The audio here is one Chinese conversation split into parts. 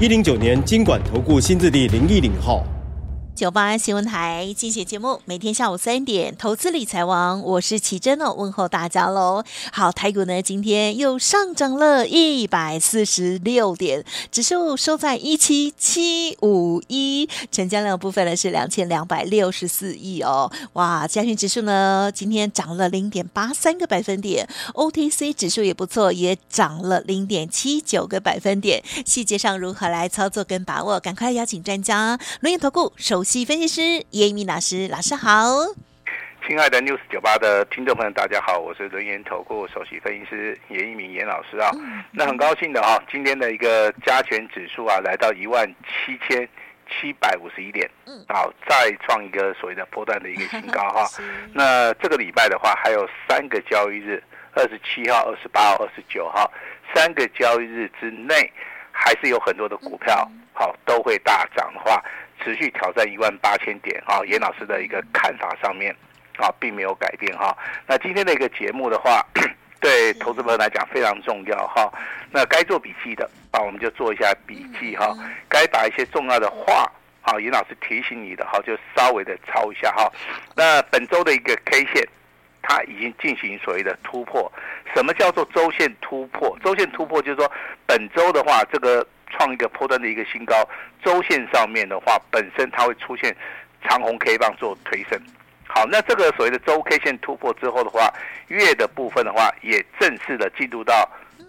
一零九年金管投顾新字第零一零号。九八新闻台精选节目，每天下午三点，投资理财王，我是奇珍哦，问候大家喽。好，台股呢今天又上涨了一百四十六点，指数收在一七七五一，成交量部分呢是两千两百六十四亿哦。哇，加权指数呢今天涨了零点八三个百分点，OTC 指数也不错，也涨了零点七九个百分点。细节上如何来操作跟把握？赶快邀请专家，轮源投顾首。首席分析师严一鸣老师，老师好。亲爱的 News 九八的听众朋友，大家好，我是轮研投顾首席分析师严一鸣严老师啊。嗯、那很高兴的啊，今天的一个加权指数啊，来到一万七千七百五十一点，嗯，好，再创一个所谓的波段的一个新高哈。是那这个礼拜的话，还有三个交易日，二十七号、二十八号、二十九号，三个交易日之内，还是有很多的股票，好，都会大涨的话。持续挑战一万八千点啊，严老师的一个看法上面啊，并没有改变哈。那今天的一个节目的话，对投资朋友来讲非常重要哈。那该做笔记的啊，我们就做一下笔记哈。该把一些重要的话啊，严老师提醒你的哈，就稍微的抄一下哈。那本周的一个 K 线，它已经进行所谓的突破。什么叫做周线突破？周线突破就是说本周的话，这个。创一个破端的一个新高，周线上面的话，本身它会出现长红 K 棒做推升。好，那这个所谓的周 K 线突破之后的话，月的部分的话，也正式的进入到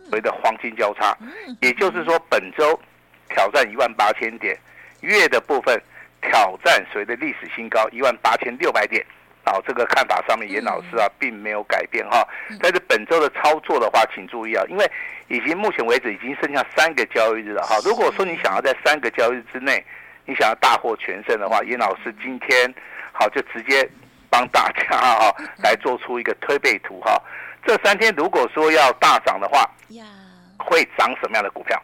所谓的黄金交叉，也就是说本周挑战一万八千点，月的部分挑战所谓的历史新高一万八千六百点。好，这个看法上面，严老师啊，并没有改变哈。但是本周的操作的话，请注意啊，因为已经目前为止已经剩下三个交易日了哈。如果说你想要在三个交易日之内，你想要大获全胜的话，严老师今天好就直接帮大家哈来做出一个推背图哈。这三天如果说要大涨的话，会涨什么样的股票？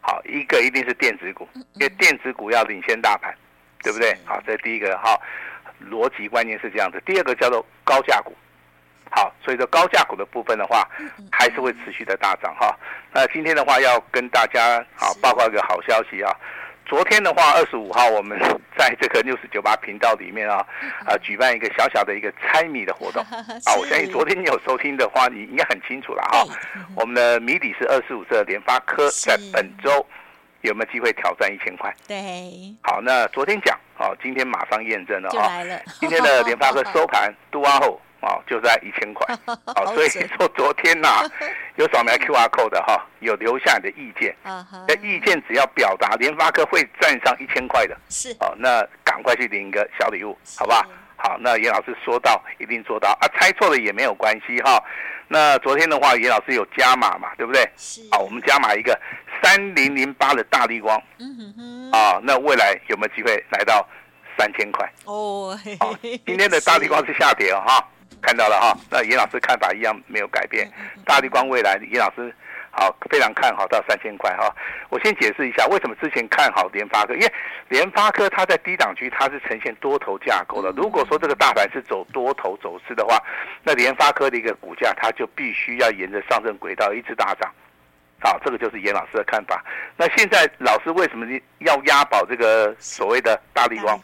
好，一个一定是电子股，因为电子股要领先大盘，对不对？好，这是第一个哈。逻辑关键是这样子，第二个叫做高价股，好，所以说高价股的部分的话，还是会持续的大涨哈。那今天的话要跟大家好报告一个好消息啊，昨天的话二十五号我们 在这个 News 九八频道里面啊，啊举办一个小小的一个猜谜的活动。啊，我相信昨天你有收听的话，你应该很清楚了哈。我们的谜底是二十五四的联发科在本周。有没有机会挑战一千块？对，好，那昨天讲，好，今天马上验证了哈。今天的联发科收盘嘟完后，哦，就在一千块。哦，所以说昨天呐、啊，有扫描 QR code 的哈，有留下你的意见。啊哈。那意见只要表达联发科会站上一千块的，是。哦，那赶快去领一个小礼物，好吧？好，那严老师说到一定做到啊，猜错了也没有关系哈。那昨天的话，严老师有加码嘛，对不对？是。好，我们加码一个三零零八的大力光。嗯哼哼。啊，那未来有没有机会来到三千块？哦。好，今天的大力光是下跌哦，哈，看到了哈。那严老师看法一样没有改变，大力光未来严老师。好，非常看好到三千块哈。我先解释一下为什么之前看好联发科，因为联发科它在低档区它是呈现多头架构的。如果说这个大盘是走多头走势的话，那联发科的一个股价它就必须要沿着上升轨道一直大涨。好，这个就是严老师的看法。那现在老师为什么要押宝这个所谓的大立光？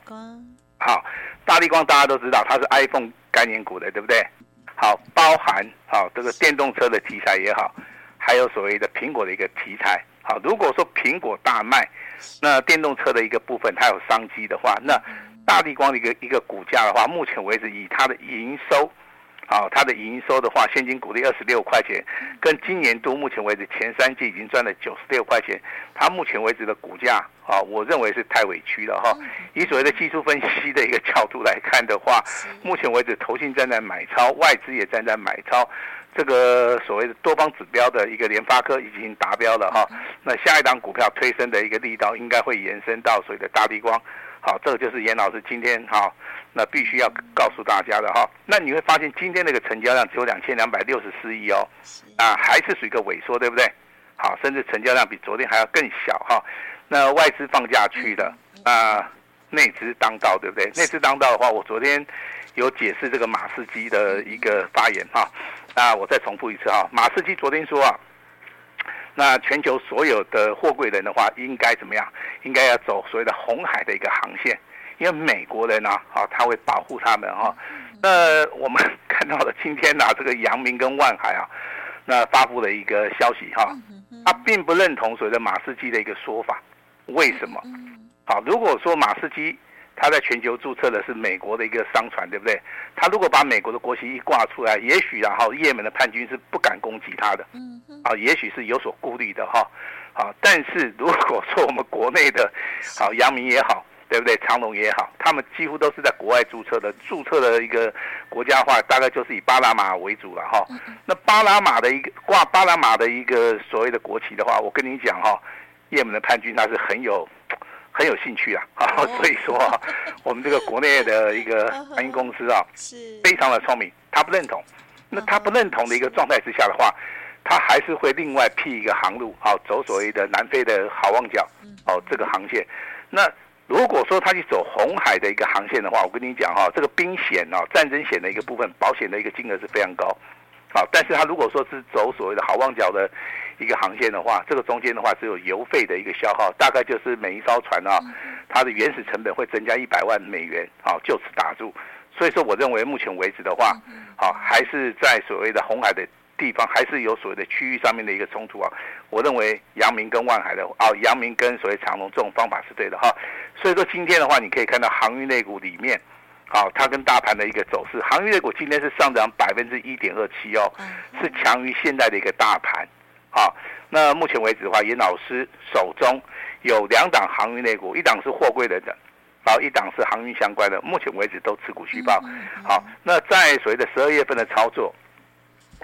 好，大立光大家都知道它是 iPhone 概念股的，对不对？好，包含好这个电动车的题材也好。还有所谓的苹果的一个题材，好，如果说苹果大卖，那电动车的一个部分它有商机的话，那大立光的一个一个股价的话，目前为止以它的营收。好，它的营收的话，现金股利二十六块钱，跟今年度目前为止前三季已经赚了九十六块钱。它目前为止的股价，啊，我认为是太委屈了哈。以所谓的技术分析的一个角度来看的话，目前为止投信站在买超，外资也站在买超，这个所谓的多方指标的一个联发科已经达标了哈，那下一档股票推升的一个力道应该会延伸到所谓的大立光，好，这个就是严老师今天哈，那必须要告诉大家的哈。那你会发现今天那个成交量只有两千两百六十四亿哦，啊，还是属于一个萎缩，对不对？好，甚至成交量比昨天还要更小哈。那外资放假去的啊，内资当道，对不对？内资当道的话，我昨天有解释这个马士基的一个发言哈。那我再重复一次哈，马士基昨天说啊，那全球所有的货柜人的话，应该怎么样？应该要走所谓的红海的一个航线，因为美国人呢，啊，他会保护他们哈。那我们看到了今天呢，这个阳明跟万海啊，那发布了一个消息哈，他并不认同所谓的马士基的一个说法，为什么？好，如果说马士基。他在全球注册的是美国的一个商船，对不对？他如果把美国的国旗一挂出来，也许然后也门的叛军是不敢攻击他的，啊，也许是有所顾虑的哈，好，但是如果说我们国内的，好，阳明也好，对不对？长隆也好，他们几乎都是在国外注册的，注册的一个国家的话，大概就是以巴拿马为主了哈。那巴拿马的一个挂巴拿马的一个所谓的国旗的话，我跟你讲哈，也门的叛军那是很有。很有兴趣啊，啊，所以说啊，我们这个国内的一个航运公司啊，是非常的聪明，他不认同，那他不认同的一个状态之下的话，他还是会另外辟一个航路，好走所谓的南非的好望角，哦这个航线。那如果说他去走红海的一个航线的话，我跟你讲哈，这个兵险啊，战争险的一个部分，保险的一个金额是非常高，好，但是他如果说是走所谓的好望角的。一个航线的话，这个中间的话只有油费的一个消耗，大概就是每一艘船啊，它的原始成本会增加一百万美元，好，就此打住。所以说，我认为目前为止的话，好，还是在所谓的红海的地方，还是有所谓的区域上面的一个冲突啊。我认为阳明跟万海的啊，阳明跟所谓长隆这种方法是对的哈。所以说今天的话，你可以看到航运类股里面，啊，它跟大盘的一个走势，航运类股今天是上涨百分之一点二七哦，是强于现在的一个大盘。好，那目前为止的话，严老师手中有两档航运类股，一档是货柜人的，然后一档是航运相关的，目前为止都持股续报。好，那在所谓的十二月份的操作，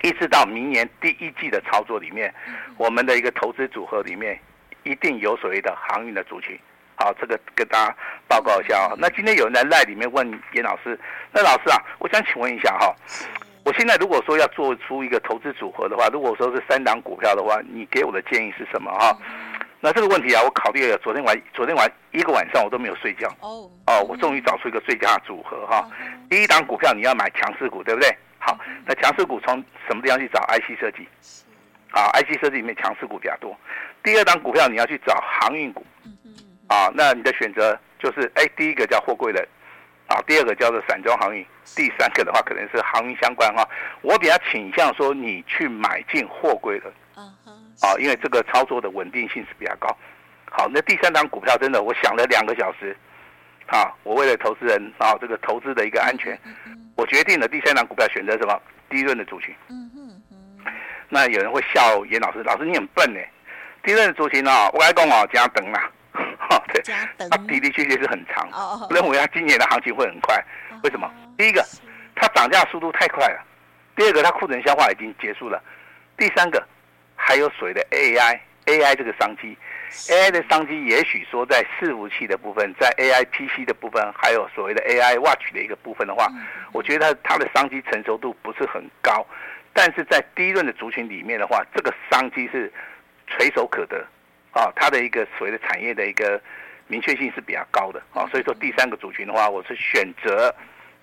一直到明年第一季的操作里面，我们的一个投资组合里面一定有所谓的航运的族群。好，这个跟大家报告一下啊。那今天有人在 LINE 里面问严老师，那老师啊，我想请问一下哈。我现在如果说要做出一个投资组合的话，如果说是三档股票的话，你给我的建议是什么哈？那这个问题啊，我考虑了昨天晚昨天晚一个晚上我都没有睡觉哦哦，我终于找出一个最佳组合哈。第一档股票你要买强势股，对不对？好，那强势股从什么地方去找？IC 设计，啊，IC 设计里面强势股比较多。第二档股票你要去找航运股，啊，那你的选择就是哎，第一个叫货柜的。啊，第二个叫做散装航运，第三个的话可能是航运相关哈。我比较倾向说你去买进货柜的，啊，因为这个操作的稳定性是比较高。好，那第三档股票真的，我想了两个小时，啊，我为了投资人啊这个投资的一个安全，我决定了第三档股票选择什么？低润的族群。那有人会笑严老师，老师你很笨呢。低润的族群啊，我来讲哦，加等啦。哈，对，它的的确确是很长。我认为它今年的行情会很快。为什么？第一个，它涨价速度太快了；第二个，它库存消化已经结束了；第三个，还有所谓的 AI，AI 这个商机，AI 的商机也许说在伺服器的部分，在 AI PC 的部分，还有所谓的 AI Watch 的一个部分的话，我觉得它的商机成熟度不是很高。但是在低润的族群里面的话，这个商机是垂手可得。啊，它的一个所谓的产业的一个明确性是比较高的啊，所以说第三个族群的话，我是选择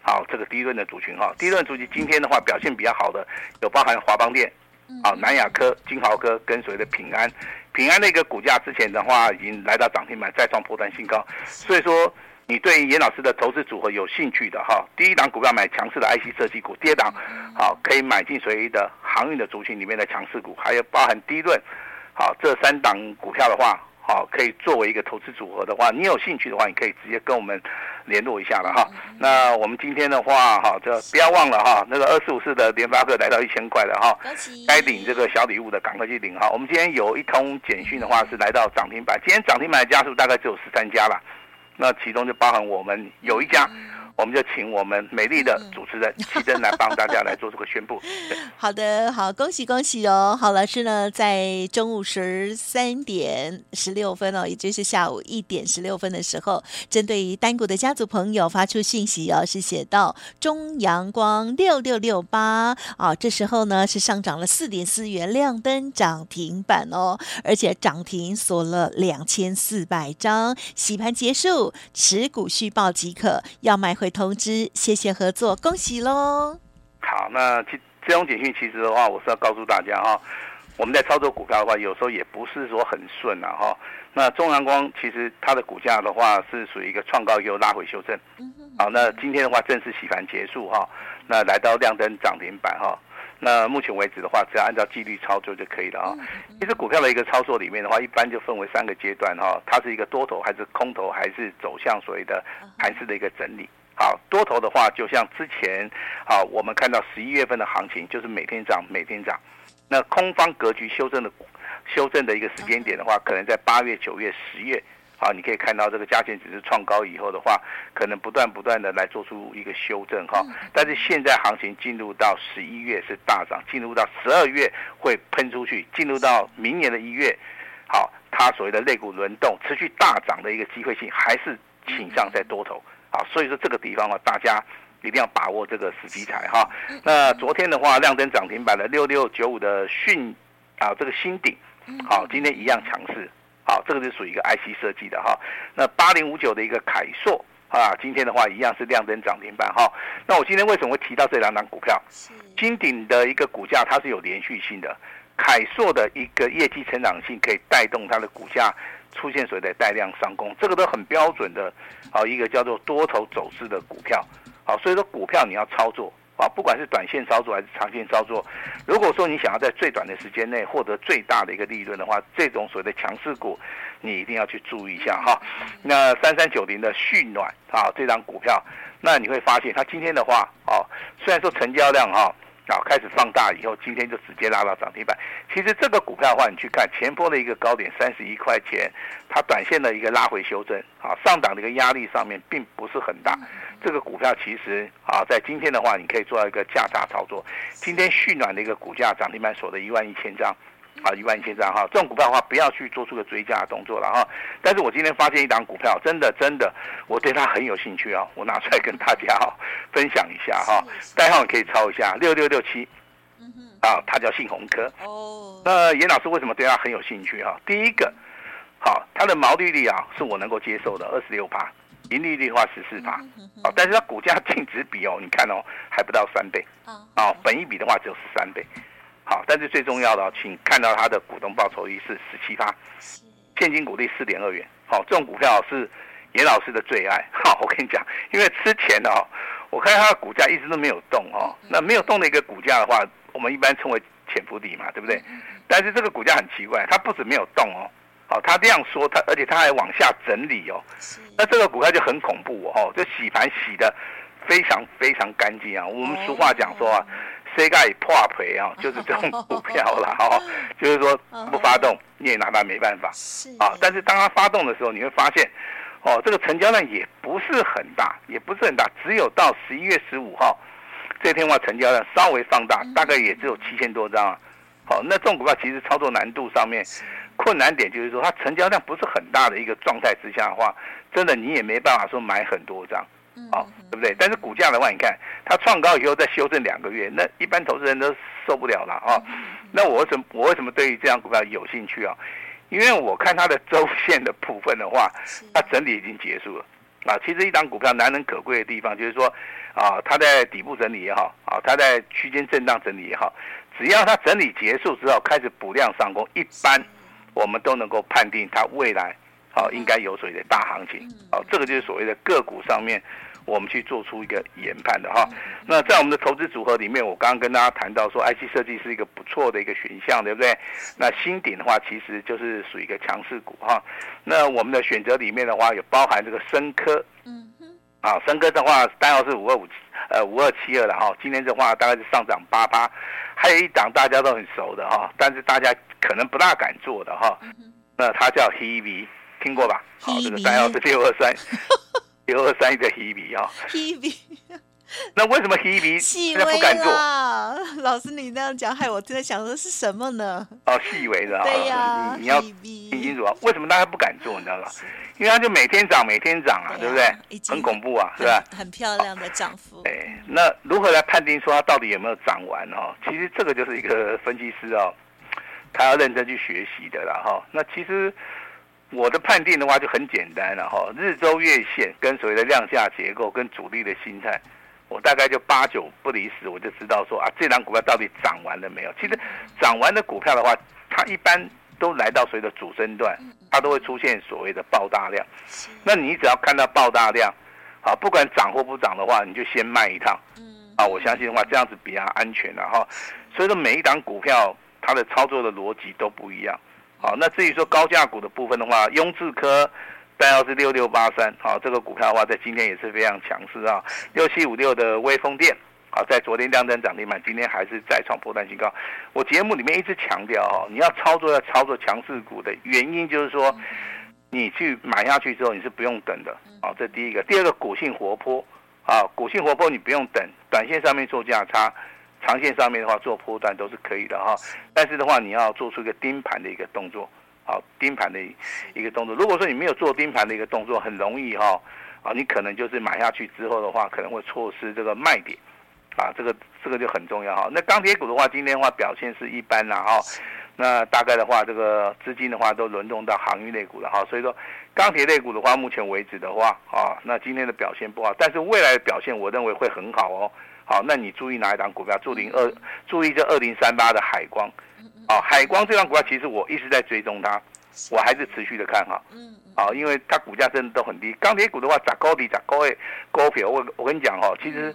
好这个低润的族群哈。低润族群今天的话表现比较好的有包含华邦电、啊南亚科、金豪科跟随的平安。平安的一个股价之前的话已经来到涨停板，再创波段新高。所以说你对严老师的投资组合有兴趣的哈，第一档股票买强势的 IC 设计股，第二档好可以买进所谓的航运的族群里面的强势股，还有包含低润。好，这三档股票的话，好，可以作为一个投资组合的话，你有兴趣的话，你可以直接跟我们联络一下了哈。那我们今天的话，哈，这不要忘了哈，那个二四五四的联发科来到一千块了哈，该领这个小礼物的赶快去领哈。我们今天有一通简讯的话是来到涨停板，今天涨停板的家数大概只有十三家了，那其中就包含我们有一家。我们就请我们美丽的主持人齐珍来帮大家来做这个宣布。好的，好，恭喜恭喜哦！好，老师呢，在中午十三点十六分哦，也就是下午一点十六分的时候，针对于单股的家族朋友发出讯息哦，是写到中阳光六六六八啊，这时候呢是上涨了四点四元，亮灯涨停板哦，而且涨停锁了两千四百张，洗盘结束，持股续报即可，要买回。通知，谢谢合作，恭喜喽！好，那其这种简讯其实的话，我是要告诉大家哈，我们在操作股票的话，有时候也不是说很顺啊哈。那中阳光其实它的股价的话是属于一个创高又拉回修正，好，那今天的话正式洗盘结束哈，那来到亮灯涨停板哈。那目前为止的话，只要按照纪律操作就可以了啊。其实股票的一个操作里面的话，一般就分为三个阶段哈，它是一个多头还是空头，还是走向所谓的盘势的一个整理。好，多头的话，就像之前，好，我们看到十一月份的行情，就是每天涨，每天涨。那空方格局修正的，修正的一个时间点的话，可能在八月、九月、十月。好，你可以看到这个加权指数创高以后的话，可能不断不断的来做出一个修正哈。但是现在行情进入到十一月是大涨，进入到十二月会喷出去，进入到明年的一月，好，它所谓的肋骨轮动持续大涨的一个机会性，还是倾向在多头。好，所以说这个地方啊，大家一定要把握这个时机才哈。那昨天的话，亮灯涨停板的六六九五的讯啊，这个新鼎，好，今天一样强势。好，这个是属于一个 IC 设计的哈。那八零五九的一个凯硕啊，今天的话一样是亮灯涨停板哈。那我今天为什么会提到这两档股票？新鼎的一个股价它是有连续性的，凯硕的一个业绩成长性可以带动它的股价。出现所谓的带量上攻，这个都很标准的，啊，一个叫做多头走势的股票，好，所以说股票你要操作啊，不管是短线操作还是长线操作，如果说你想要在最短的时间内获得最大的一个利润的话，这种所谓的强势股，你一定要去注意一下哈。那三三九零的蓄暖啊，这张股票，那你会发现它今天的话，哦，虽然说成交量哈。好，开始放大以后，今天就直接拉到涨停板。其实这个股票的话，你去看前波的一个高点三十一块钱，它短线的一个拉回修正，啊，上档的一个压力上面并不是很大。这个股票其实啊，在今天的话，你可以做到一个价差操作。今天续暖的一个股价涨停板锁的一万一千张。啊，一万一千张哈，这种股票的话，不要去做出个追加的动作了哈。但是我今天发现一档股票，真的真的，我对它很有兴趣啊，我拿出来跟大家哈分享一下哈。代号你可以抄一下六六六七，啊，它叫信鸿科。哦。那严老师为什么对它很有兴趣哈？第一个，好，它的毛利率啊是我能够接受的二十六趴，盈利率的话十四趴，啊，但是它股价净值比哦，你看哦，还不到三倍，啊，本一比的话只有十三倍。好，但是最重要的，请看到它的股东报酬率是十七趴，现金股利四点二元。好，这种股票是严老师的最爱。好，我跟你讲，因为之前哦，我看它的股价一直都没有动哦。那没有动的一个股价的话，我们一般称为潜伏底嘛，对不对？但是这个股价很奇怪，它不止没有动哦，好，它这样说，它而且它还往下整理哦。那这个股票就很恐怖哦，就洗盘洗的非常非常干净啊。我们俗话讲说啊。谁盖破赔啊？就是这种股票了哈，就是说不发动你也拿它没办法啊。但是当它发动的时候，你会发现哦，这个成交量也不是很大，也不是很大，只有到十一月十五号这天话成交量稍微放大，大概也只有七千多张啊。好，那这种股票其实操作难度上面困难点就是说，它成交量不是很大的一个状态之下的话，真的你也没办法说买很多张。好，对不对？但是股价的话，你看它创高以后再修正两个月，那一般投资人都受不了了啊。那我为什么我为什么对于这张股票有兴趣啊？因为我看它的周线的部分的话，它整理已经结束了啊。其实一档股票难能可贵的地方就是说啊，它在底部整理也好啊，它在区间震荡整理也好，只要它整理结束之后开始补量上攻，一般我们都能够判定它未来。好，应该有所谓的大行情。好，这个就是所谓的个股上面，我们去做出一个研判的哈。那在我们的投资组合里面，我刚刚跟大家谈到说，IC 设计是一个不错的一个选项，对不对？那新鼎的话，其实就是属于一个强势股哈。那我们的选择里面的话，有包含这个深科，嗯哼，啊，深科的话单号是五二五七，呃，五二七二了哈。今天的话大概是上涨八八，还有一档大家都很熟的哈，但是大家可能不大敢做的哈。那它叫 HEV。听过吧？好，这个三幺是六二三，六二三一的 Hebe 啊，Hebe。那为什么 Hebe 现在不敢做？老师，你那样讲，害我正在想说是什么呢？哦，细微的啊。对呀，你要听清楚啊！为什么大家不敢做？你知道吧？因为它就每天涨，每天涨啊，对不对？很恐怖啊，是吧？很漂亮的涨幅。哎，那如何来判定说它到底有没有涨完哦？其实这个就是一个分析师哦，他要认真去学习的啦哈。那其实我的判定的话就很简单了哈，日周月线跟所谓的量价结构跟主力的心态。我大概就八九不离十，我就知道说啊，这档股票到底涨完了没有？其实涨完的股票的话，它一般都来到所谓的主升段，它都会出现所谓的爆大量。那你只要看到爆大量，啊，不管涨或不涨的话，你就先卖一趟。啊，我相信的话，这样子比较安全的哈。所以说每一档股票它的操作的逻辑都不一样。好，那至于说高价股的部分的话，雍智科。代号是六六八三，好，这个股票的话，在今天也是非常强势啊。六七五六的威风电，好，在昨天量增涨停板，今天还是再创波段新高。我节目里面一直强调哦，你要操作要操作强势股的原因，就是说你去买下去之后，你是不用等的，好，这第一个。第二个，股性活泼，啊，股性活泼，你不用等，短线上面做价差，长线上面的话做波段都是可以的哈。但是的话，你要做出一个盯盘的一个动作。好，盯盘的一个动作。如果说你没有做盯盘的一个动作，很容易哈，啊，你可能就是买下去之后的话，可能会错失这个卖点，啊，这个这个就很重要哈。那钢铁股的话，今天的话表现是一般啦哈。那大概的话，这个资金的话都轮动到航运类股了哈。所以说，钢铁类股的话，目前为止的话，啊，那今天的表现不好，但是未来的表现，我认为会很好哦。好，那你注意哪一档股票？注零二，注意这二零三八的海光。哦，海光这张股票其实我一直在追踪它，我还是持续的看哈。嗯，好，因为它股价真的都很低。钢铁股的话，涨高低涨高位高票。我我跟你讲哦，其实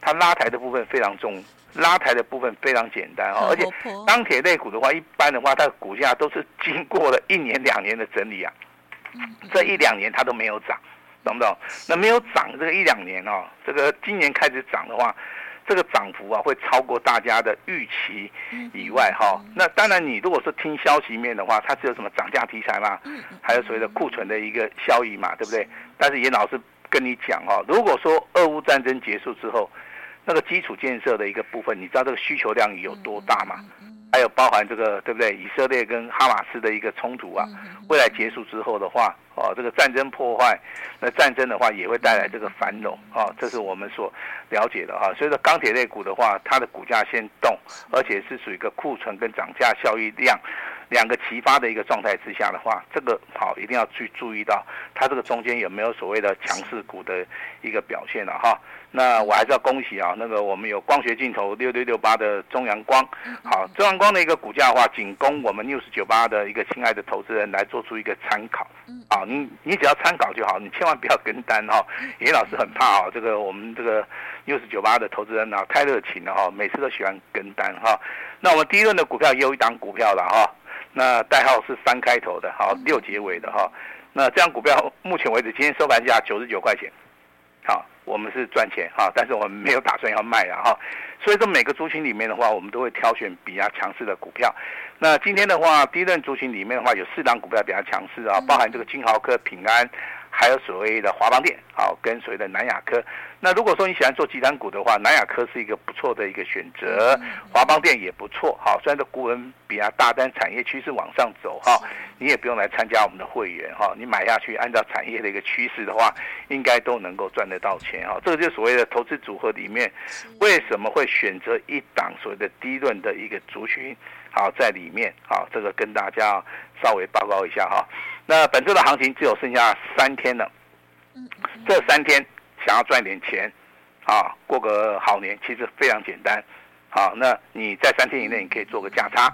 它拉抬的部分非常重，拉抬的部分非常简单哦。而且钢铁类股的话，一般的话，它的股价都是经过了一年两年的整理啊。这一两年它都没有涨，懂不懂？那没有涨这个一两年哦，这个今年开始涨的话。这个涨幅啊，会超过大家的预期以外哈。那当然，你如果是听消息面的话，它是有什么涨价题材嘛，还有所谓的库存的一个效益嘛，对不对？但是严老师跟你讲哦，如果说俄乌战争结束之后，那个基础建设的一个部分，你知道这个需求量有多大吗？还有包含这个对不对？以色列跟哈马斯的一个冲突啊，未来结束之后的话，哦，这个战争破坏，那战争的话也会带来这个繁荣啊，这是我们所了解的哈。所以说钢铁类股的话，它的股价先动，而且是属于一个库存跟涨价效益量两个齐发的一个状态之下的话，这个好一定要去注意到它这个中间有没有所谓的强势股的一个表现了哈。那我还是要恭喜啊，那个我们有光学镜头六六六八的中阳光，好，中阳光的一个股价的话，仅供我们 News 九八的一个亲爱的投资人来做出一个参考，啊，你你只要参考就好，你千万不要跟单哈，严老师很怕啊，这个我们这个 News 九八的投资人啊太热情了哈，每次都喜欢跟单哈。那我们第一轮的股票也有一档股票了哈，那代号是三开头的，好六结尾的哈，那这张股票目前为止今天收盘价九十九块钱，好。我们是赚钱哈，但是我们没有打算要卖了哈，所以说每个族群里面的话，我们都会挑选比较强势的股票。那今天的话，第一轮族群里面的话，有四档股票比较强势啊，包含这个金豪科、平安。还有所谓的华邦店，好，跟所谓的南亚科。那如果说你喜欢做集团股的话，南亚科是一个不错的一个选择，华邦电也不错，好，虽然这股本比较大，但产业趋势往上走，哈，你也不用来参加我们的会员，哈，你买下去，按照产业的一个趋势的话，应该都能够赚得到钱，哈，这个就是所谓的投资组合里面，为什么会选择一档所谓的低论的一个族群，好，在里面，好，这个跟大家稍微报告一下，哈。那本周的行情只有剩下三天了，这三天想要赚点钱，啊，过个好年其实非常简单，好，那你在三天以内你可以做个价差，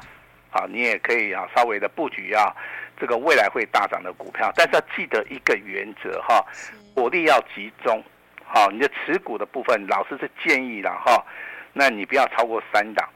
啊，你也可以啊稍微的布局啊，这个未来会大涨的股票，但是要记得一个原则哈，火力要集中，好，你的持股的部分老师是建议了哈，那你不要超过三档。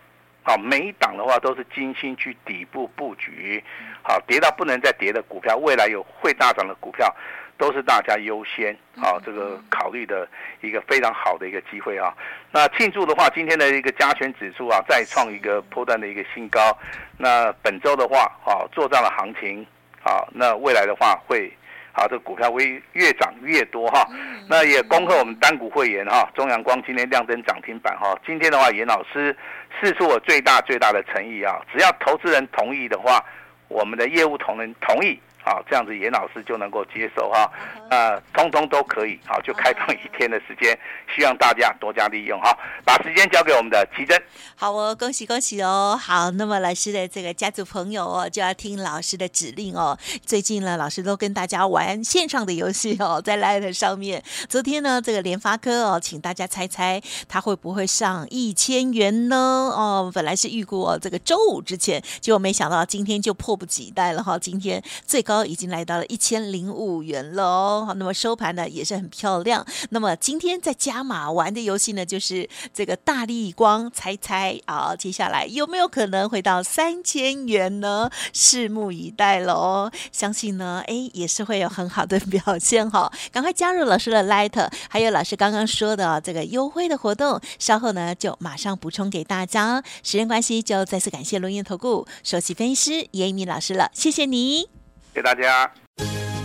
好，每一档的话都是精心去底部布局，好，跌到不能再跌的股票，未来有会大涨的股票，都是大家优先啊，这个考虑的一个非常好的一个机会啊。那庆祝的话，今天的一个加权指数啊，再创一个波段的一个新高。那本周的话，啊，做账的行情，啊，那未来的话会。好，这个股票会越涨越多哈。那也恭贺我们单股会员哈，中阳光今天亮灯涨停板哈。今天的话，严老师是出我最大最大的诚意啊，只要投资人同意的话，我们的业务同仁同意。好，这样子严老师就能够接受哈，呃，通通都可以，好，就开放一天的时间，希望大家多加利用哈，把时间交给我们的奇珍。好哦，恭喜恭喜哦，好，那么老师的这个家族朋友哦，就要听老师的指令哦。最近呢，老师都跟大家玩线上的游戏哦，在 Light 上面。昨天呢，这个联发科哦，请大家猜猜它会不会上一千元呢？哦，本来是预估哦，这个周五之前，结果没想到今天就迫不及待了哈，今天最高。已经来到了一千零五元了哦，那么收盘呢也是很漂亮。那么今天在加码玩的游戏呢，就是这个大力光，猜猜啊，接下来有没有可能回到三千元呢？拭目以待喽。相信呢，哎，也是会有很好的表现哈。赶快加入老师的 Light，还有老师刚刚说的这个优惠的活动，稍后呢就马上补充给大家。时间关系，就再次感谢伦元投顾首席分析师严一鸣老师了，谢谢你。给大家。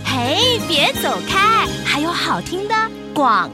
嘿，别走开，还有好听的广。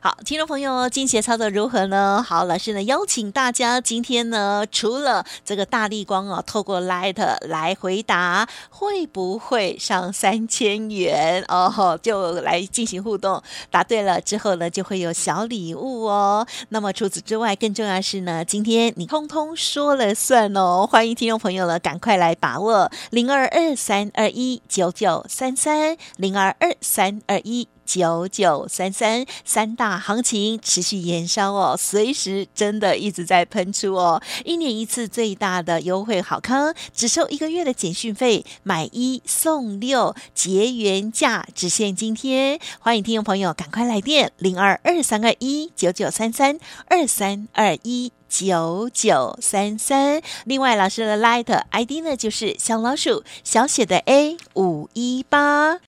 好，听众朋友，今天操作如何呢？好，老师呢邀请大家，今天呢除了这个大立光啊，透过 Light 来回答会不会上三千元哦，就来进行互动。答对了之后呢，就会有小礼物哦。那么除此之外，更重要的是呢，今天你通通说了算哦。欢迎听众朋友呢，赶快来把握零二二三二一九九三三零二二三二一。九九三三三大行情持续延烧哦，随时真的一直在喷出哦。一年一次最大的优惠好康，只收一个月的简讯费，买一送六，结缘价只限今天。欢迎听众朋友赶快来电零二二三二一九九三三二三二一九九三三。另外，老师的 Light ID 呢，就是小老鼠小写的 A 五一八。